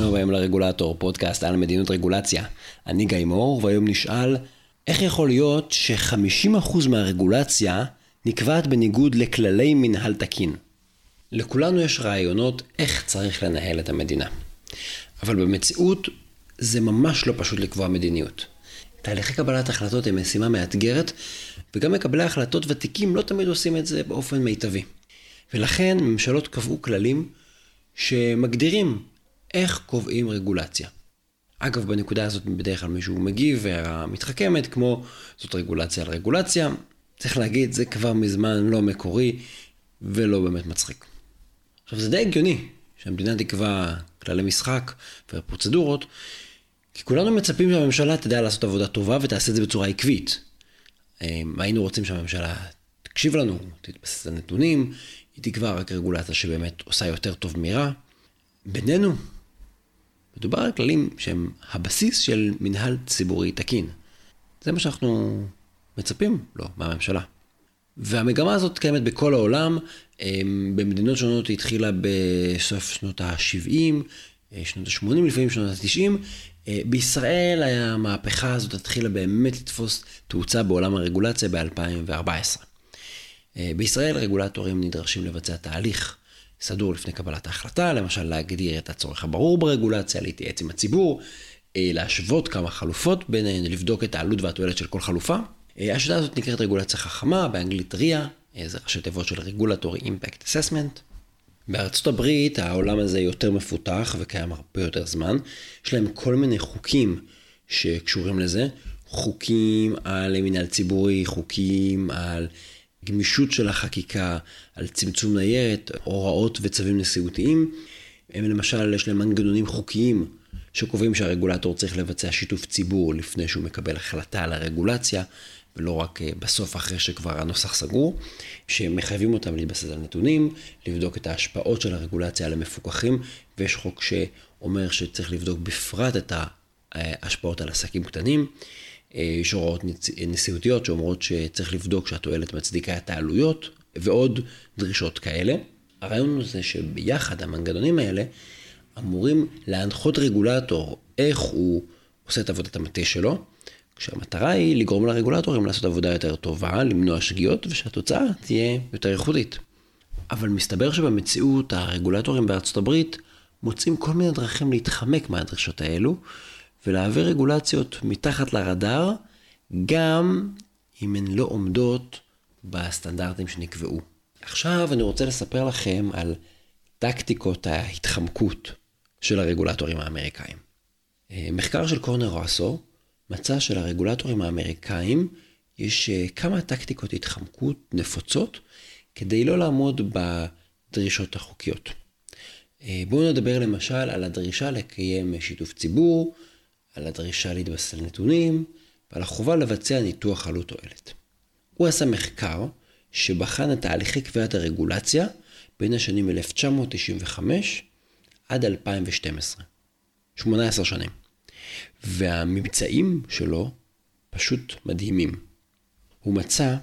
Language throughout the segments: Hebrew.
ברוכים הבאים לרגולטור, פודקאסט על מדיניות רגולציה. אני גיא מור, והיום נשאל, איך יכול להיות ש-50% מהרגולציה נקבעת בניגוד לכללי מנהל תקין? לכולנו יש רעיונות איך צריך לנהל את המדינה. אבל במציאות זה ממש לא פשוט לקבוע מדיניות. תהליכי קבלת החלטות הם משימה מאתגרת, וגם מקבלי החלטות ותיקים לא תמיד עושים את זה באופן מיטבי. ולכן ממשלות קבעו כללים שמגדירים איך קובעים רגולציה. אגב, בנקודה הזאת בדרך כלל מישהו מגיב ומתחכמת, כמו זאת רגולציה על רגולציה. צריך להגיד, זה כבר מזמן לא מקורי ולא באמת מצחיק. עכשיו, זה די הגיוני שהמדינה תקבע כללי משחק ופרוצדורות, כי כולנו מצפים שהממשלה תדע לעשות עבודה טובה ותעשה את זה בצורה עקבית. היינו רוצים שהממשלה תקשיב לנו, תתבסס על נתונים, היא תקבע רק רגולציה שבאמת עושה יותר טוב מרע. בינינו, מדובר על כללים שהם הבסיס של מנהל ציבורי תקין. זה מה שאנחנו מצפים לו מהממשלה. והמגמה הזאת קיימת בכל העולם, אמ, במדינות שונות היא התחילה בסוף שנות ה-70, אה, שנות ה-80, לפעמים שנות ה-90. אה, בישראל המהפכה הזאת התחילה באמת לתפוס תאוצה בעולם הרגולציה ב-2014. אה, בישראל רגולטורים נדרשים לבצע תהליך סדור לפני קבלת ההחלטה, למשל להגדיר את הצורך הברור ברגולציה, להתייעץ עם הציבור, אה, להשוות כמה חלופות ביניהן, לבדוק את העלות והתועלת של כל חלופה. אה, השיטה הזאת נקראת רגולציה חכמה, באנגלית RIA, זה ראשי תיבות של Regulatory Impact Assessment. בארצות הברית העולם הזה יותר מפותח וקיים הרבה יותר זמן. יש להם כל מיני חוקים שקשורים לזה, חוקים על מנהל ציבורי, חוקים על גמישות של החקיקה, על צמצום ניירת, הוראות וצווים נשיאותיים. הם למשל, יש להם מנגנונים חוקיים שקובעים שהרגולטור צריך לבצע שיתוף ציבור לפני שהוא מקבל החלטה על הרגולציה, ולא רק אה, בסוף אחרי שכבר הנוסח סגור, שמחייבים אותם להתבסס על נתונים, לבדוק את ההשפעות של הרגולציה על המפוקחים, ויש חוק שאומר שצריך לבדוק בפרט את ההשפעות על עסקים קטנים. אה, יש הוראות נשיאותיות שאומרות שצריך לבדוק שהתועלת מצדיקה את העלויות, ועוד דרישות כאלה. הרעיון הוא זה שביחד המנגנונים האלה אמורים להנחות רגולטור איך הוא עושה את עבודת המטה שלו, כשהמטרה היא לגרום לרגולטורים לעשות עבודה יותר טובה, למנוע שגיאות, ושהתוצאה תהיה יותר איכותית. אבל מסתבר שבמציאות הרגולטורים בארצות הברית מוצאים כל מיני דרכים להתחמק מהדרישות האלו, ולהעביר רגולציות מתחת לרדאר, גם אם הן לא עומדות בסטנדרטים שנקבעו. עכשיו אני רוצה לספר לכם על טקטיקות ההתחמקות של הרגולטורים האמריקאים. אה, מחקר של קורנר רוסו מצא שלרגולטורים האמריקאים יש אה, כמה טקטיקות התחמקות נפוצות כדי לא לעמוד בדרישות החוקיות. אה, בואו נדבר למשל על הדרישה לקיים שיתוף ציבור, על הדרישה להתבסס על נתונים ועל החובה לבצע ניתוח עלות תועלת. הוא עשה מחקר שבחן את תהליכי קביעת הרגולציה בין השנים 1995 עד 2012. 18 שנים. והממצאים שלו פשוט מדהימים. הוא מצא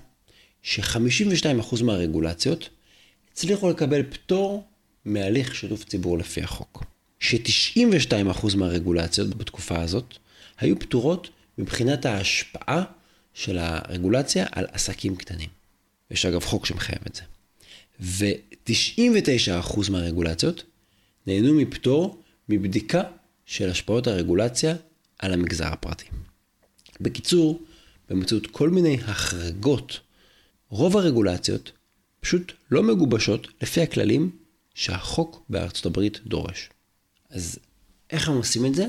ש-52% מהרגולציות הצליחו לקבל פטור מהליך שיתוף ציבור לפי החוק. ש-92% מהרגולציות בתקופה הזאת היו פטורות מבחינת ההשפעה של הרגולציה על עסקים קטנים. יש אגב חוק שמחייב את זה. ו-99% מהרגולציות נהנו מפטור מבדיקה של השפעות הרגולציה על המגזר הפרטי. בקיצור, באמצעות כל מיני החרגות, רוב הרגולציות פשוט לא מגובשות לפי הכללים שהחוק בארצות הברית דורש. אז איך הם עושים את זה?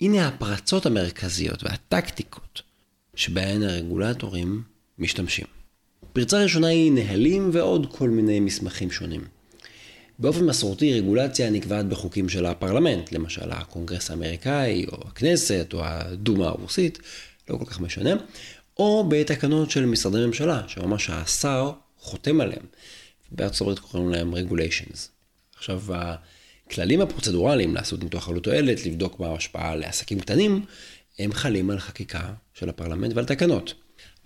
הנה הפרצות המרכזיות והטקטיקות שבהן הרגולטורים משתמשים. פרצה ראשונה היא נהלים ועוד כל מיני מסמכים שונים. באופן מסורתי רגולציה נקבעת בחוקים של הפרלמנט, למשל הקונגרס האמריקאי, או הכנסת, או הדומה הרוסית, לא כל כך משנה, או בתקנות של משרדי ממשלה, שממש השר חותם עליהם. בארצות הברית קוראים להם regulations. עכשיו, הכללים הפרוצדורליים לעשות ניתוח עלות תועלת, לבדוק מה ההשפעה לעסקים קטנים, הם חלים על חקיקה של הפרלמנט ועל תקנות.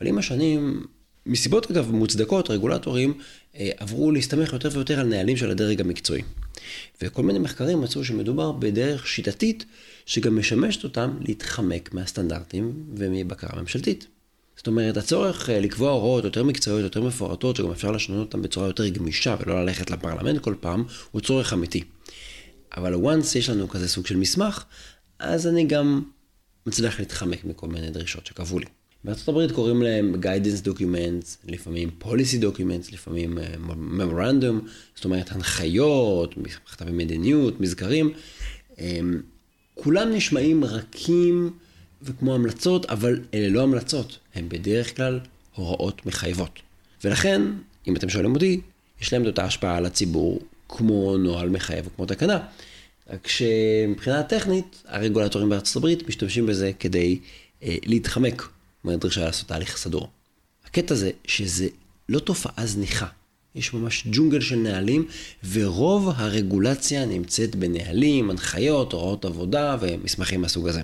אבל עם השנים מסיבות אגב מוצדקות, רגולטורים אה, עברו להסתמך יותר ויותר על נהלים של הדרג המקצועי. וכל מיני מחקרים מצאו שמדובר בדרך שיטתית שגם משמשת אותם להתחמק מהסטנדרטים ומבקרה ממשלתית. זאת אומרת, הצורך אה, לקבוע הוראות יותר מקצועיות, יותר מפורטות, שגם אפשר לשנות אותן בצורה יותר גמישה ולא ללכת לפרלמנט כל פעם, הוא צורך אמיתי. אבל once יש לנו כזה סוג של מסמך, אז אני גם מצליח להתחמק מכל מיני דרישות שקבעו לי. בארצות הברית קוראים להם guidance documents, לפעמים policy documents, לפעמים uh, memorandum, זאת אומרת הנחיות, מכתבי מדיניות, מזכרים. Um, כולם נשמעים רכים וכמו המלצות, אבל אלה לא המלצות, הם בדרך כלל הוראות מחייבות. ולכן, אם אתם שואלים אותי, יש להם את אותה השפעה על הציבור כמו נוהל מחייב וכמו תקנה. רק שמבחינה טכנית, הרגולטורים בארצות הברית משתמשים בזה כדי אה, להתחמק מהדרישה לעשות תהליך סדור. הקטע זה שזה לא תופעה זניחה. יש ממש ג'ונגל של נהלים, ורוב הרגולציה נמצאת בנהלים, הנחיות, הוראות עבודה ומסמכים מהסוג הזה.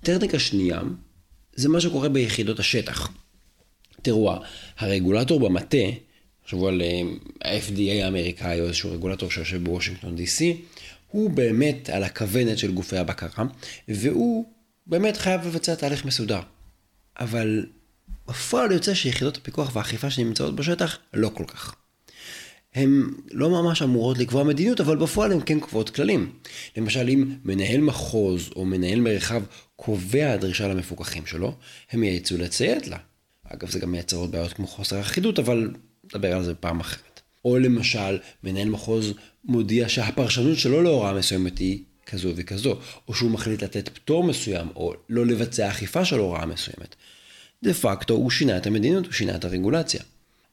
טכניקה שנייה, זה מה שקורה ביחידות השטח. תראו, הרגולטור במטה, תחשבו על ה-FDA האמריקאי או איזשהו רגולטור שיושב בוושינגטון DC, הוא באמת על הכוונת של גופי הבקרה, והוא באמת חייב לבצע תהליך מסודר. אבל בפועל יוצא שיחידות הפיקוח והאכיפה שנמצאות בשטח לא כל כך. הן לא ממש אמורות לקבוע מדיניות, אבל בפועל הן כן קובעות כללים. למשל, אם מנהל מחוז או מנהל מרחב קובע דרישה למפוקחים שלו, הם ייעצו לציית לה. אגב, זה גם מייצר עוד בעיות כמו חוסר אחידות, אבל נדבר על זה פעם אחרת. או למשל, מנהל מחוז מודיע שהפרשנות שלו להוראה מסוימת היא כזו וכזו, או שהוא מחליט לתת פטור מסוים, או לא לבצע אכיפה של הוראה מסוימת. דה פקטו הוא שינה את המדיניות, הוא שינה את הרגולציה.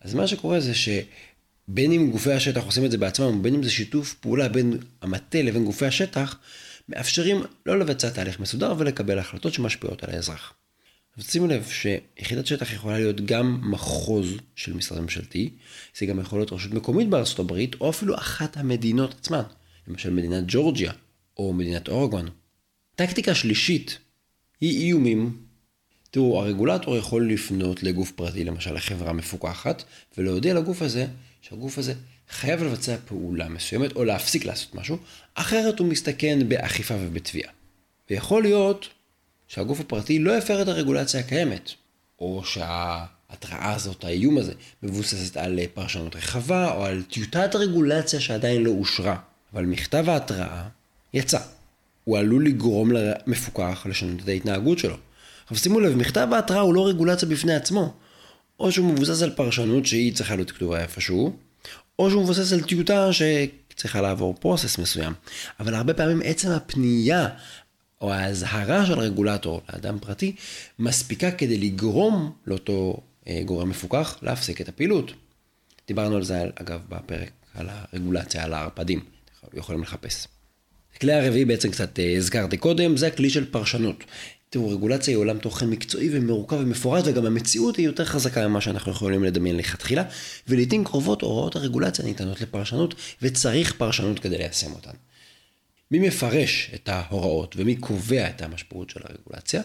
אז מה שקורה זה שבין אם גופי השטח עושים את זה בעצמם, בין אם זה שיתוף פעולה בין המטה לבין גופי השטח, מאפשרים לא לבצע תהליך מסודר ולקבל החלטות שמשפיעות על האזרח. אז שימו לב שיחידת שטח יכולה להיות גם מחוז של משרד ממשלתי, זה גם יכול להיות רשות מקומית בארצות הברית, או אפילו אחת המדינות עצמן, למשל מדינת ג'ורג'יה, או מדינת אורגון. טקטיקה שלישית היא איומים. תראו, הרגולטור יכול לפנות לגוף פרטי, למשל לחברה מפוקחת, ולהודיע לגוף הזה שהגוף הזה חייב לבצע פעולה מסוימת, או להפסיק לעשות משהו, אחרת הוא מסתכן באכיפה ובתביעה. ויכול להיות שהגוף הפרטי לא יפר את הרגולציה הקיימת, או שההתראה הזאת, האיום הזה, מבוססת על פרשנות רחבה, או על טיוטת רגולציה שעדיין לא אושרה. אבל מכתב ההתראה יצא. הוא עלול לגרום למפוקח לשנות את ההתנהגות שלו. עכשיו שימו לב, מכתב ההתראה הוא לא רגולציה בפני עצמו. או שהוא מבוסס על פרשנות שהיא צריכה להיות כתובה איפשהו, או שהוא מבוסס על טיוטה שצריכה לעבור פרוסס מסוים. אבל הרבה פעמים עצם הפנייה או האזהרה של רגולטור לאדם פרטי מספיקה כדי לגרום לאותו אה, גורם מפוקח להפסיק את הפעילות. דיברנו על זה אגב בפרק על הרגולציה, על הערפדים, יכולים לחפש. הכלי הרביעי בעצם קצת אה, הזכרתי קודם, זה הכלי של פרשנות. תראו, רגולציה היא עולם תוכן מקצועי ומורכב ומפורט, וגם המציאות היא יותר חזקה ממה שאנחנו יכולים לדמיין לכתחילה, ולעיתים קרובות הוראות הרגולציה ניתנות לפרשנות, וצריך פרשנות כדי ליישם אותן. מי מפרש את ההוראות ומי קובע את המשמעות של הרגולציה?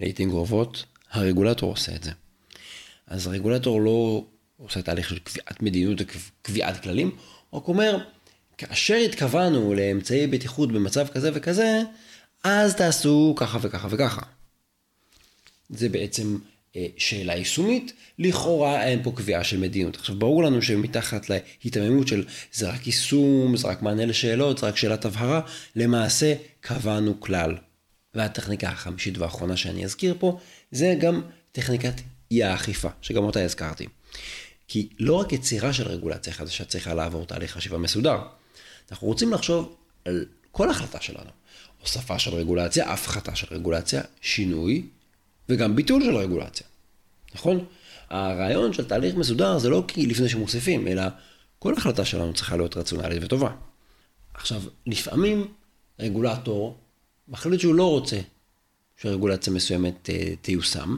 לעיתים קרובות הרגולטור עושה את זה. אז הרגולטור לא עושה תהליך של קביעת מדיניות וקביעת כללים, הוא רק אומר, כאשר התכוונו לאמצעי בטיחות במצב כזה וכזה, אז תעשו ככה וככה וככה. זה בעצם שאלה יישומית, לכאורה אין פה קביעה של מדיניות. עכשיו ברור לנו שמתחת להיתממות של זה רק יישום, זה רק מענה לשאלות, זה רק שאלת הבהרה, למעשה קבענו כלל. והטכניקה החמישית והאחרונה שאני אזכיר פה, זה גם טכניקת אי האכיפה, שגם אותה הזכרתי. כי לא רק יצירה של רגולציה חדשה צריכה לעבור תהליך חשיבה מסודר, אנחנו רוצים לחשוב על כל החלטה שלנו. הוספה של רגולציה, הפחתה של רגולציה, שינוי וגם ביטול של רגולציה. נכון? הרעיון של תהליך מסודר זה לא כי לפני שמוסיפים, אלא כל החלטה שלנו צריכה להיות רציונלית וטובה. עכשיו, לפעמים רגולטור מחליט שהוא לא רוצה שרגולציה מסוימת אה, תיושם,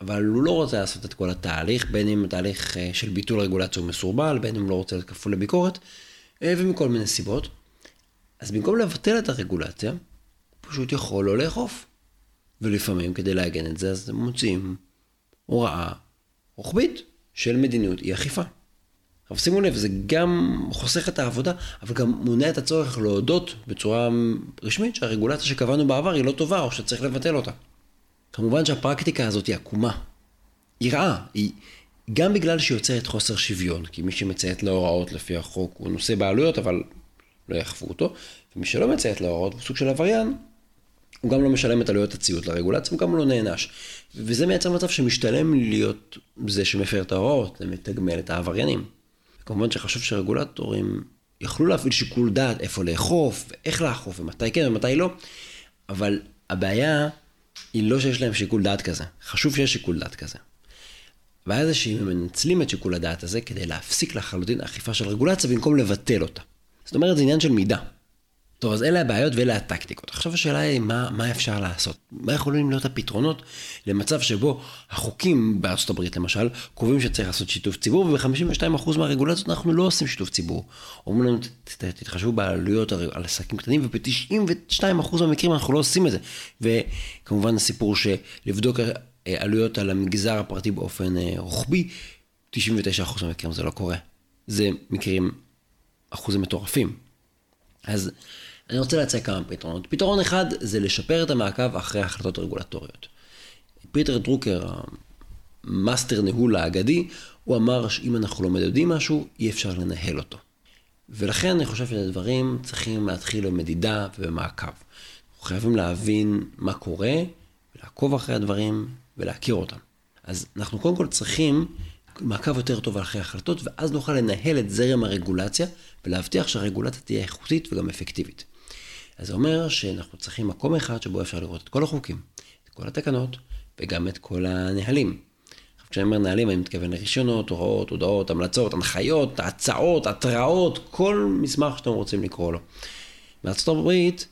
אבל הוא לא רוצה לעשות את כל התהליך, בין אם תהליך אה, של ביטול רגולציה הוא מסורבל, בין אם הוא לא רוצה להיות כפול לביקורת, אה, ומכל מיני סיבות. אז במקום לבטל את הרגולציה, הוא פשוט יכול לא לאכוף. ולפעמים כדי לעגן את זה, אז הם מוצאים הוראה רוחבית של מדיניות אי אכיפה. עכשיו שימו לב, זה גם חוסך את העבודה, אבל גם מונע את הצורך להודות בצורה רשמית שהרגולציה שקבענו בעבר היא לא טובה, או שצריך לבטל אותה. כמובן שהפרקטיקה הזאת היא עקומה. היא רעה, היא גם בגלל שהיא יוצרת חוסר שוויון, כי מי שמציית להוראות לפי החוק הוא נושא בעלויות, אבל לא יאכפו אותו, ומי שלא מציית להוראות הוא סוג של עבריין, הוא גם לא משלם את עלויות הציות לרגולציה, הוא גם לא נענש. וזה מייצר מצב שמשתלם להיות זה שמפר את ההוראות, למתגמל את העבריינים. כמובן שחשוב שרגולטורים יכלו להפעיל שיקול דעת איפה לאכוף, ואיך לאכוף, ומתי כן ומתי לא, אבל הבעיה היא לא שיש להם שיקול דעת כזה. חשוב שיש שיקול דעת כזה. הבעיה זה שהם מנצלים את שיקול הדעת הזה כדי להפסיק לחלוטין אכיפה של רגולציה במקום לבטל אותה. זאת אומרת, זה עניין של מידה. טוב, אז אלה הבעיות ואלה הטקטיקות. עכשיו השאלה היא מה, מה אפשר לעשות? מה יכולים להיות הפתרונות למצב שבו החוקים בארצות הברית למשל, קובעים שצריך לעשות שיתוף ציבור, וב-52% מהרגולציות אנחנו לא עושים שיתוף ציבור. אומרים לנו, תתחשבו בעלויות על עסקים קטנים, וב-92% מהמקרים אנחנו לא עושים את זה. וכמובן הסיפור שלבדוק עלויות על המגזר הפרטי באופן אה, רוחבי, 99% מהמקרים זה לא קורה. זה מקרים, אחוזים מטורפים. אז אני רוצה להציע כמה פתרונות. פתרון אחד זה לשפר את המעקב אחרי החלטות רגולטוריות. פיטר דרוקר, המאסטר ניהול האגדי, הוא אמר שאם אנחנו לא מדדים משהו, אי אפשר לנהל אותו. ולכן אני חושב שהדברים צריכים להתחיל במדידה ובמעקב. אנחנו חייבים להבין מה קורה, לעקוב אחרי הדברים ולהכיר אותם. אז אנחנו קודם כל צריכים מעקב יותר טוב אחרי החלטות, ואז נוכל לנהל את זרם הרגולציה ולהבטיח שהרגולציה תהיה איכותית וגם אפקטיבית. אז זה אומר שאנחנו צריכים מקום אחד שבו אפשר לראות את כל החוקים, את כל התקנות וגם את כל הנהלים. כשאני אומר נהלים אני מתכוון לרישיונות, הוראות, הודעות, המלצות, הנחיות, הצעות, התראות, כל מסמך שאתם רוצים לקרוא לו. בארצות הברית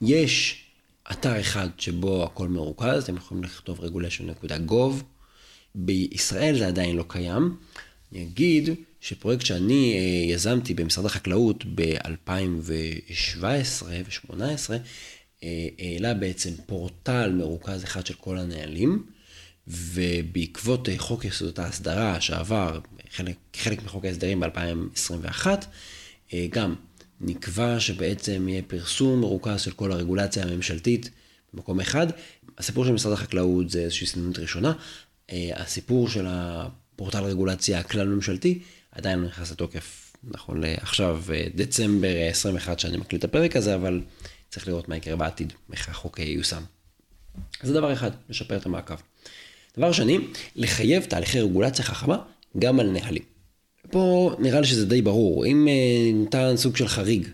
יש אתר אחד שבו הכל מרוכז, אתם יכולים לכתוב regulation.gov, בישראל זה עדיין לא קיים. אני אגיד שפרויקט שאני אה, יזמתי במשרד החקלאות ב-2017 ו-2018, אה, העלה בעצם פורטל מרוכז אחד של כל הנהלים, ובעקבות אה, חוק יסודות ההסדרה שעבר, חלק, חלק מחוק ההסדרים ב-2021, גם נקבע שבעצם יהיה פרסום מרוכז של כל הרגולציה הממשלתית במקום אחד. הסיפור של משרד החקלאות זה איזושהי סנונית ראשונה. הסיפור של הפורטל רגולציה הכלל ממשלתי עדיין לא נכנס לתוקף, נכון לעכשיו, דצמבר 21 שאני מקליט את הפרק הזה, אבל צריך לראות מה יקרה בעתיד, איך החוק ייושם. אז זה דבר אחד, לשפר את המעקב. דבר שני, לחייב תהליכי רגולציה חכמה גם על נהלים. פה נראה לי שזה די ברור, אם אה, ניתן סוג של חריג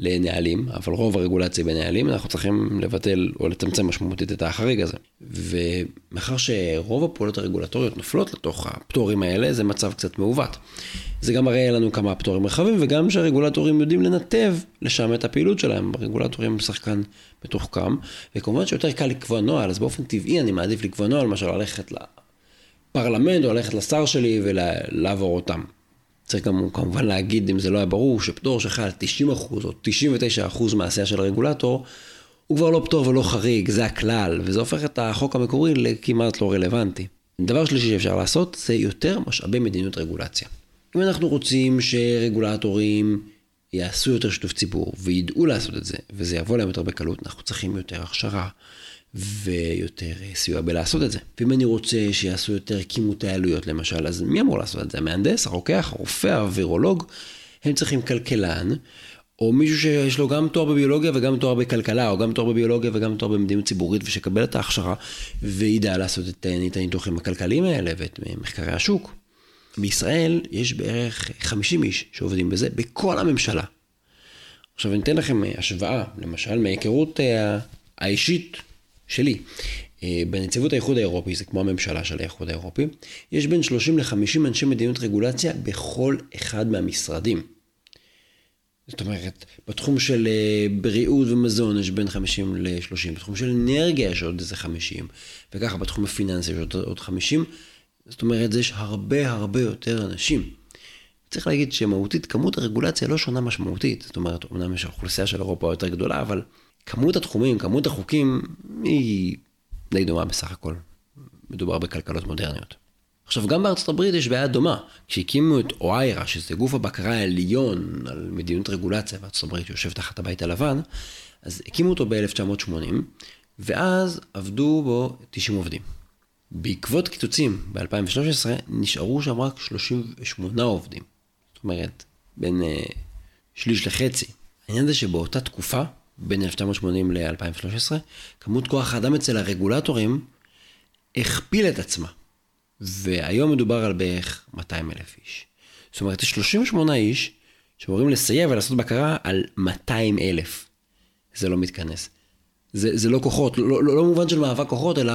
לנהלים, אבל רוב הרגולציה בנהלים, אנחנו צריכים לבטל או לצמצם משמעותית את החריג הזה. ומאחר שרוב הפעולות הרגולטוריות נופלות לתוך הפטורים האלה, זה מצב קצת מעוות. זה גם מראה לנו כמה פטורים רחבים, וגם שהרגולטורים יודעים לנתב לשם את הפעילות שלהם. הרגולטורים הם שחקן מתוחכם, וכמובן שיותר קל לקבוע נוהל, אז באופן טבעי אני מעדיף לקבוע נוהל מאשר ללכת לפרלמנט או ללכת לשר שלי ולעבור אותם. צריך גם כמובן להגיד, אם זה לא היה ברור, שפטור שחל על 90% או 99% מעשייה של הרגולטור, הוא כבר לא פטור ולא חריג, זה הכלל, וזה הופך את החוק המקורי לכמעט לא רלוונטי. דבר שלישי שאפשר לעשות, זה יותר משאבי מדיניות רגולציה. אם אנחנו רוצים שרגולטורים יעשו יותר שיתוף ציבור וידעו לעשות את זה, וזה יבוא להם יותר בקלות, אנחנו צריכים יותר הכשרה, ויותר סיוע בלעשות את זה. ואם אני רוצה שיעשו יותר כימותי עלויות למשל, אז מי אמור לעשות את זה? המהנדס, הרוקח, הרופא, הווירולוג? הם צריכים כלכלן, או מישהו שיש לו גם תואר בביולוגיה וגם תואר בכלכלה, או גם תואר בביולוגיה וגם תואר במדיניות ציבורית, ושיקבל את ההכשרה וידע לעשות את, את הניתוחים הכלכליים האלה ואת מחקרי השוק. בישראל יש בערך 50 איש שעובדים בזה בכל הממשלה. עכשיו אני אתן לכם השוואה, למשל מההיכרות אה, האישית שלי. אה, בנציבות האיחוד האירופי, זה כמו הממשלה של האיחוד האירופי, יש בין 30 ל-50 אנשי מדיניות רגולציה בכל אחד מהמשרדים. זאת אומרת, בתחום של אה, בריאות ומזון יש בין 50 ל-30, בתחום של אנרגיה יש עוד איזה 50, וככה בתחום הפיננסי יש עוד, עוד 50, זאת אומרת, יש הרבה הרבה יותר אנשים. צריך להגיד שמהותית, כמות הרגולציה לא שונה משמעותית. זאת אומרת, אמנם יש אוכלוסייה של אירופה יותר גדולה, אבל כמות התחומים, כמות החוקים, היא די דומה בסך הכל. מדובר בכלכלות מודרניות. עכשיו, גם בארצות הברית יש בעיה דומה. כשהקימו את אויירה, שזה גוף הבקרה העליון על מדיניות רגולציה בארצות הברית, שיושב תחת הבית הלבן, אז הקימו אותו ב-1980, ואז עבדו בו 90 עובדים. בעקבות קיצוצים ב-2013, נשארו שם רק 38 עובדים. זאת אומרת, בין uh, שליש לחצי. העניין זה שבאותה תקופה, בין 1980 ל-2013, כמות כוח האדם אצל הרגולטורים הכפיל את עצמה. והיום מדובר על בערך 200 אלף איש. זאת אומרת, יש 38 איש שאמורים לסייע ולעשות בקרה על 200 אלף. זה לא מתכנס. זה, זה לא כוחות, לא, לא, לא מובן של מאבק כוחות, אלא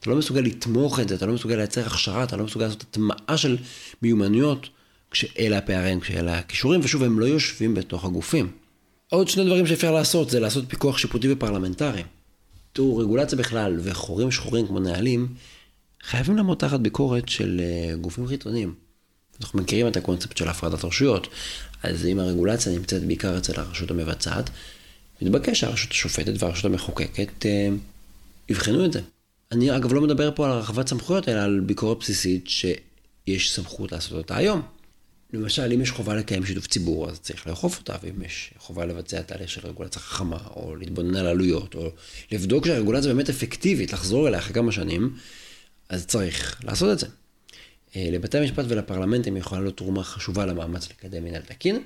אתה לא מסוגל לתמוך את זה, אתה לא מסוגל לייצר הכשרה, אתה לא מסוגל לעשות הטמעה של מיומנויות, כשאלה הפערים, כשאלה הכישורים, ושוב, הם לא יושבים בתוך הגופים. עוד שני דברים שאפשר לעשות, זה לעשות פיקוח שיפוטי ופרלמנטרי. תראו, רגולציה בכלל וחורים שחורים כמו נהלים, חייבים לעמוד תחת ביקורת של אה, גופים חיצוניים. אנחנו מכירים את הקונספט של הפרדת רשויות, אז אם הרגולציה נמצאת בעיקר אצל הרשות המבצעת, מתבקש שהרשות השופטת והרשות המחוקקת אה, יבחנו את זה. אני אגב לא מדבר פה על הרחבת סמכויות, אלא על ביקורת בסיסית שיש סמכות לעשות אותה היום. למשל, אם יש חובה לקיים שיתוף ציבור, אז צריך לאכוף אותה, ואם יש חובה לבצע תהליך של רגולציה חכמה, או להתבונן על עלויות, או לבדוק שהרגולציה באמת אפקטיבית, לחזור אליה אחרי כמה שנים, אז צריך לעשות את זה. אה, לבתי המשפט ולפרלמנטים יכולה להיות תרומה חשובה למאמץ לקדם מנהל תקין.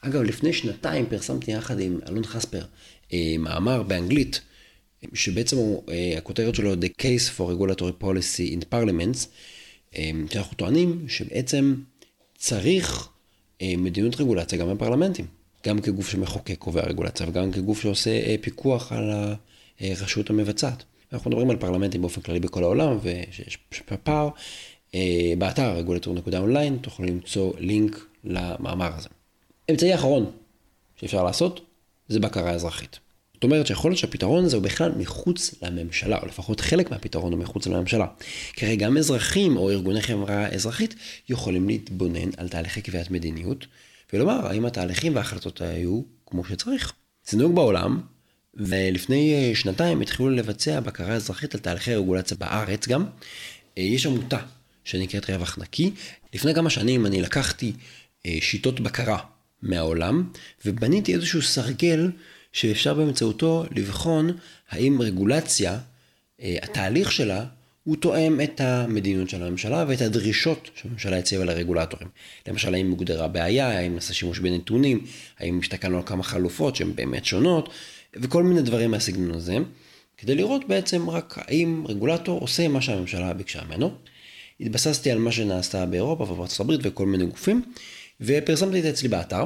אגב, לפני שנתיים פרסמתי יחד עם אלון חספר אה, מאמר באנגלית, שבעצם הוא, אה, הכותרת שלו The Case for Regulatory Policy in Parliaments, שאנחנו טוענים שבעצם צריך מדיניות רגולציה גם בפרלמנטים, גם כגוף שמחוקק קובע רגולציה וגם כגוף שעושה פיקוח על הרשות המבצעת. אנחנו מדברים על פרלמנטים באופן כללי בכל העולם, ושיש פער. אה, באתר רגולטור.אונליין תוכלו למצוא לינק למאמר הזה. אמצעי אחרון שאפשר לעשות, זה בקרה אזרחית. זאת אומרת שיכול להיות שהפתרון הזה הוא בכלל מחוץ לממשלה, או לפחות חלק מהפתרון הוא מחוץ לממשלה. כי הרי גם אזרחים או ארגוני חברה אזרחית יכולים להתבונן על תהליכי קביעת מדיניות, ולומר האם התהליכים וההחלטות היו כמו שצריך. זה נהוג בעולם, ולפני אה, שנתיים התחילו לבצע בקרה אזרחית על תהליכי רגולציה בארץ גם. אה, יש עמותה שנקראת רווח נקי. לפני כמה שנים אני לקחתי אה, שיטות בקרה מהעולם, ובניתי איזשהו סרגל שאפשר באמצעותו לבחון האם רגולציה, התהליך שלה, הוא תואם את המדיניות של הממשלה ואת הדרישות שהממשלה הציבה לרגולטורים. למשל, האם הוגדרה בעיה, האם נעשה שימוש בנתונים, האם השתכלנו על כמה חלופות שהן באמת שונות. וכל מיני דברים מהסגנון הזה, כדי לראות בעצם רק האם רגולטור עושה מה שהממשלה ביקשה ממנו. התבססתי על מה שנעשה באירופה ובארצות הברית וכל מיני גופים, ופרסמתי את זה אצלי באתר.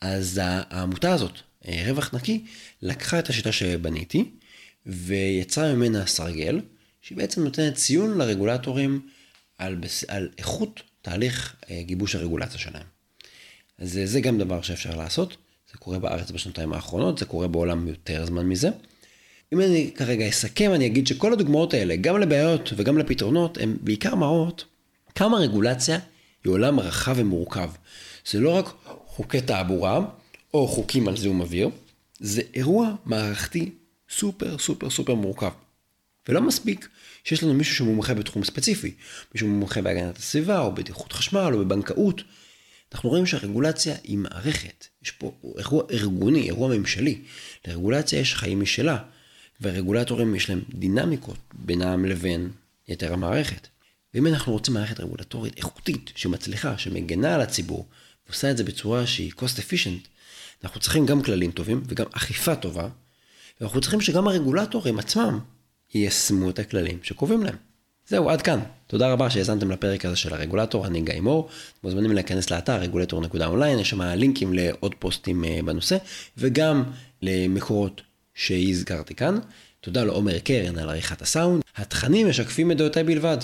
אז העמותה הזאת, אה, רווח נקי, לקחה את השיטה שבניתי, ויצרה ממנה סרגל, שהיא בעצם נותנת ציון לרגולטורים על, בס... על איכות תהליך אה, גיבוש הרגולציה שלהם. אז זה גם דבר שאפשר לעשות. זה קורה בארץ בשנתיים האחרונות, זה קורה בעולם יותר זמן מזה. אם אני כרגע אסכם, אני אגיד שכל הדוגמאות האלה, גם לבעיות וגם לפתרונות, הן בעיקר מראות כמה רגולציה היא עולם רחב ומורכב. זה לא רק חוקי תעבורה או חוקים על זיהום אוויר, זה אירוע מערכתי סופר סופר סופר מורכב. ולא מספיק שיש לנו מישהו שמומחה בתחום ספציפי, מישהו מומחה בהגנת הסביבה או בטיחות חשמל או בבנקאות, אנחנו רואים שהרגולציה היא מערכת. יש פה אירוע ארגוני, אירוע ממשלי. לרגולציה יש חיים משלה, והרגולטורים יש להם דינמיקות בינם לבין יתר המערכת. ואם אנחנו רוצים מערכת רגולטורית איכותית, שמצליחה, שמגנה על הציבור, ועושה את זה בצורה שהיא cost efficient, אנחנו צריכים גם כללים טובים וגם אכיפה טובה, ואנחנו צריכים שגם הרגולטורים עצמם יישמו את הכללים שקובעים להם. זהו, עד כאן. תודה רבה שהאזנתם לפרק הזה של הרגולטור, אני גיא מור. מוזמנים להיכנס לאתר רגולטור.אונליין, יש שם לינקים לעוד פוסטים אה, בנושא, וגם למקורות שהזכרתי כאן. תודה לעומר קרן על עריכת הסאונד. התכנים משקפים את דעותיי בלבד.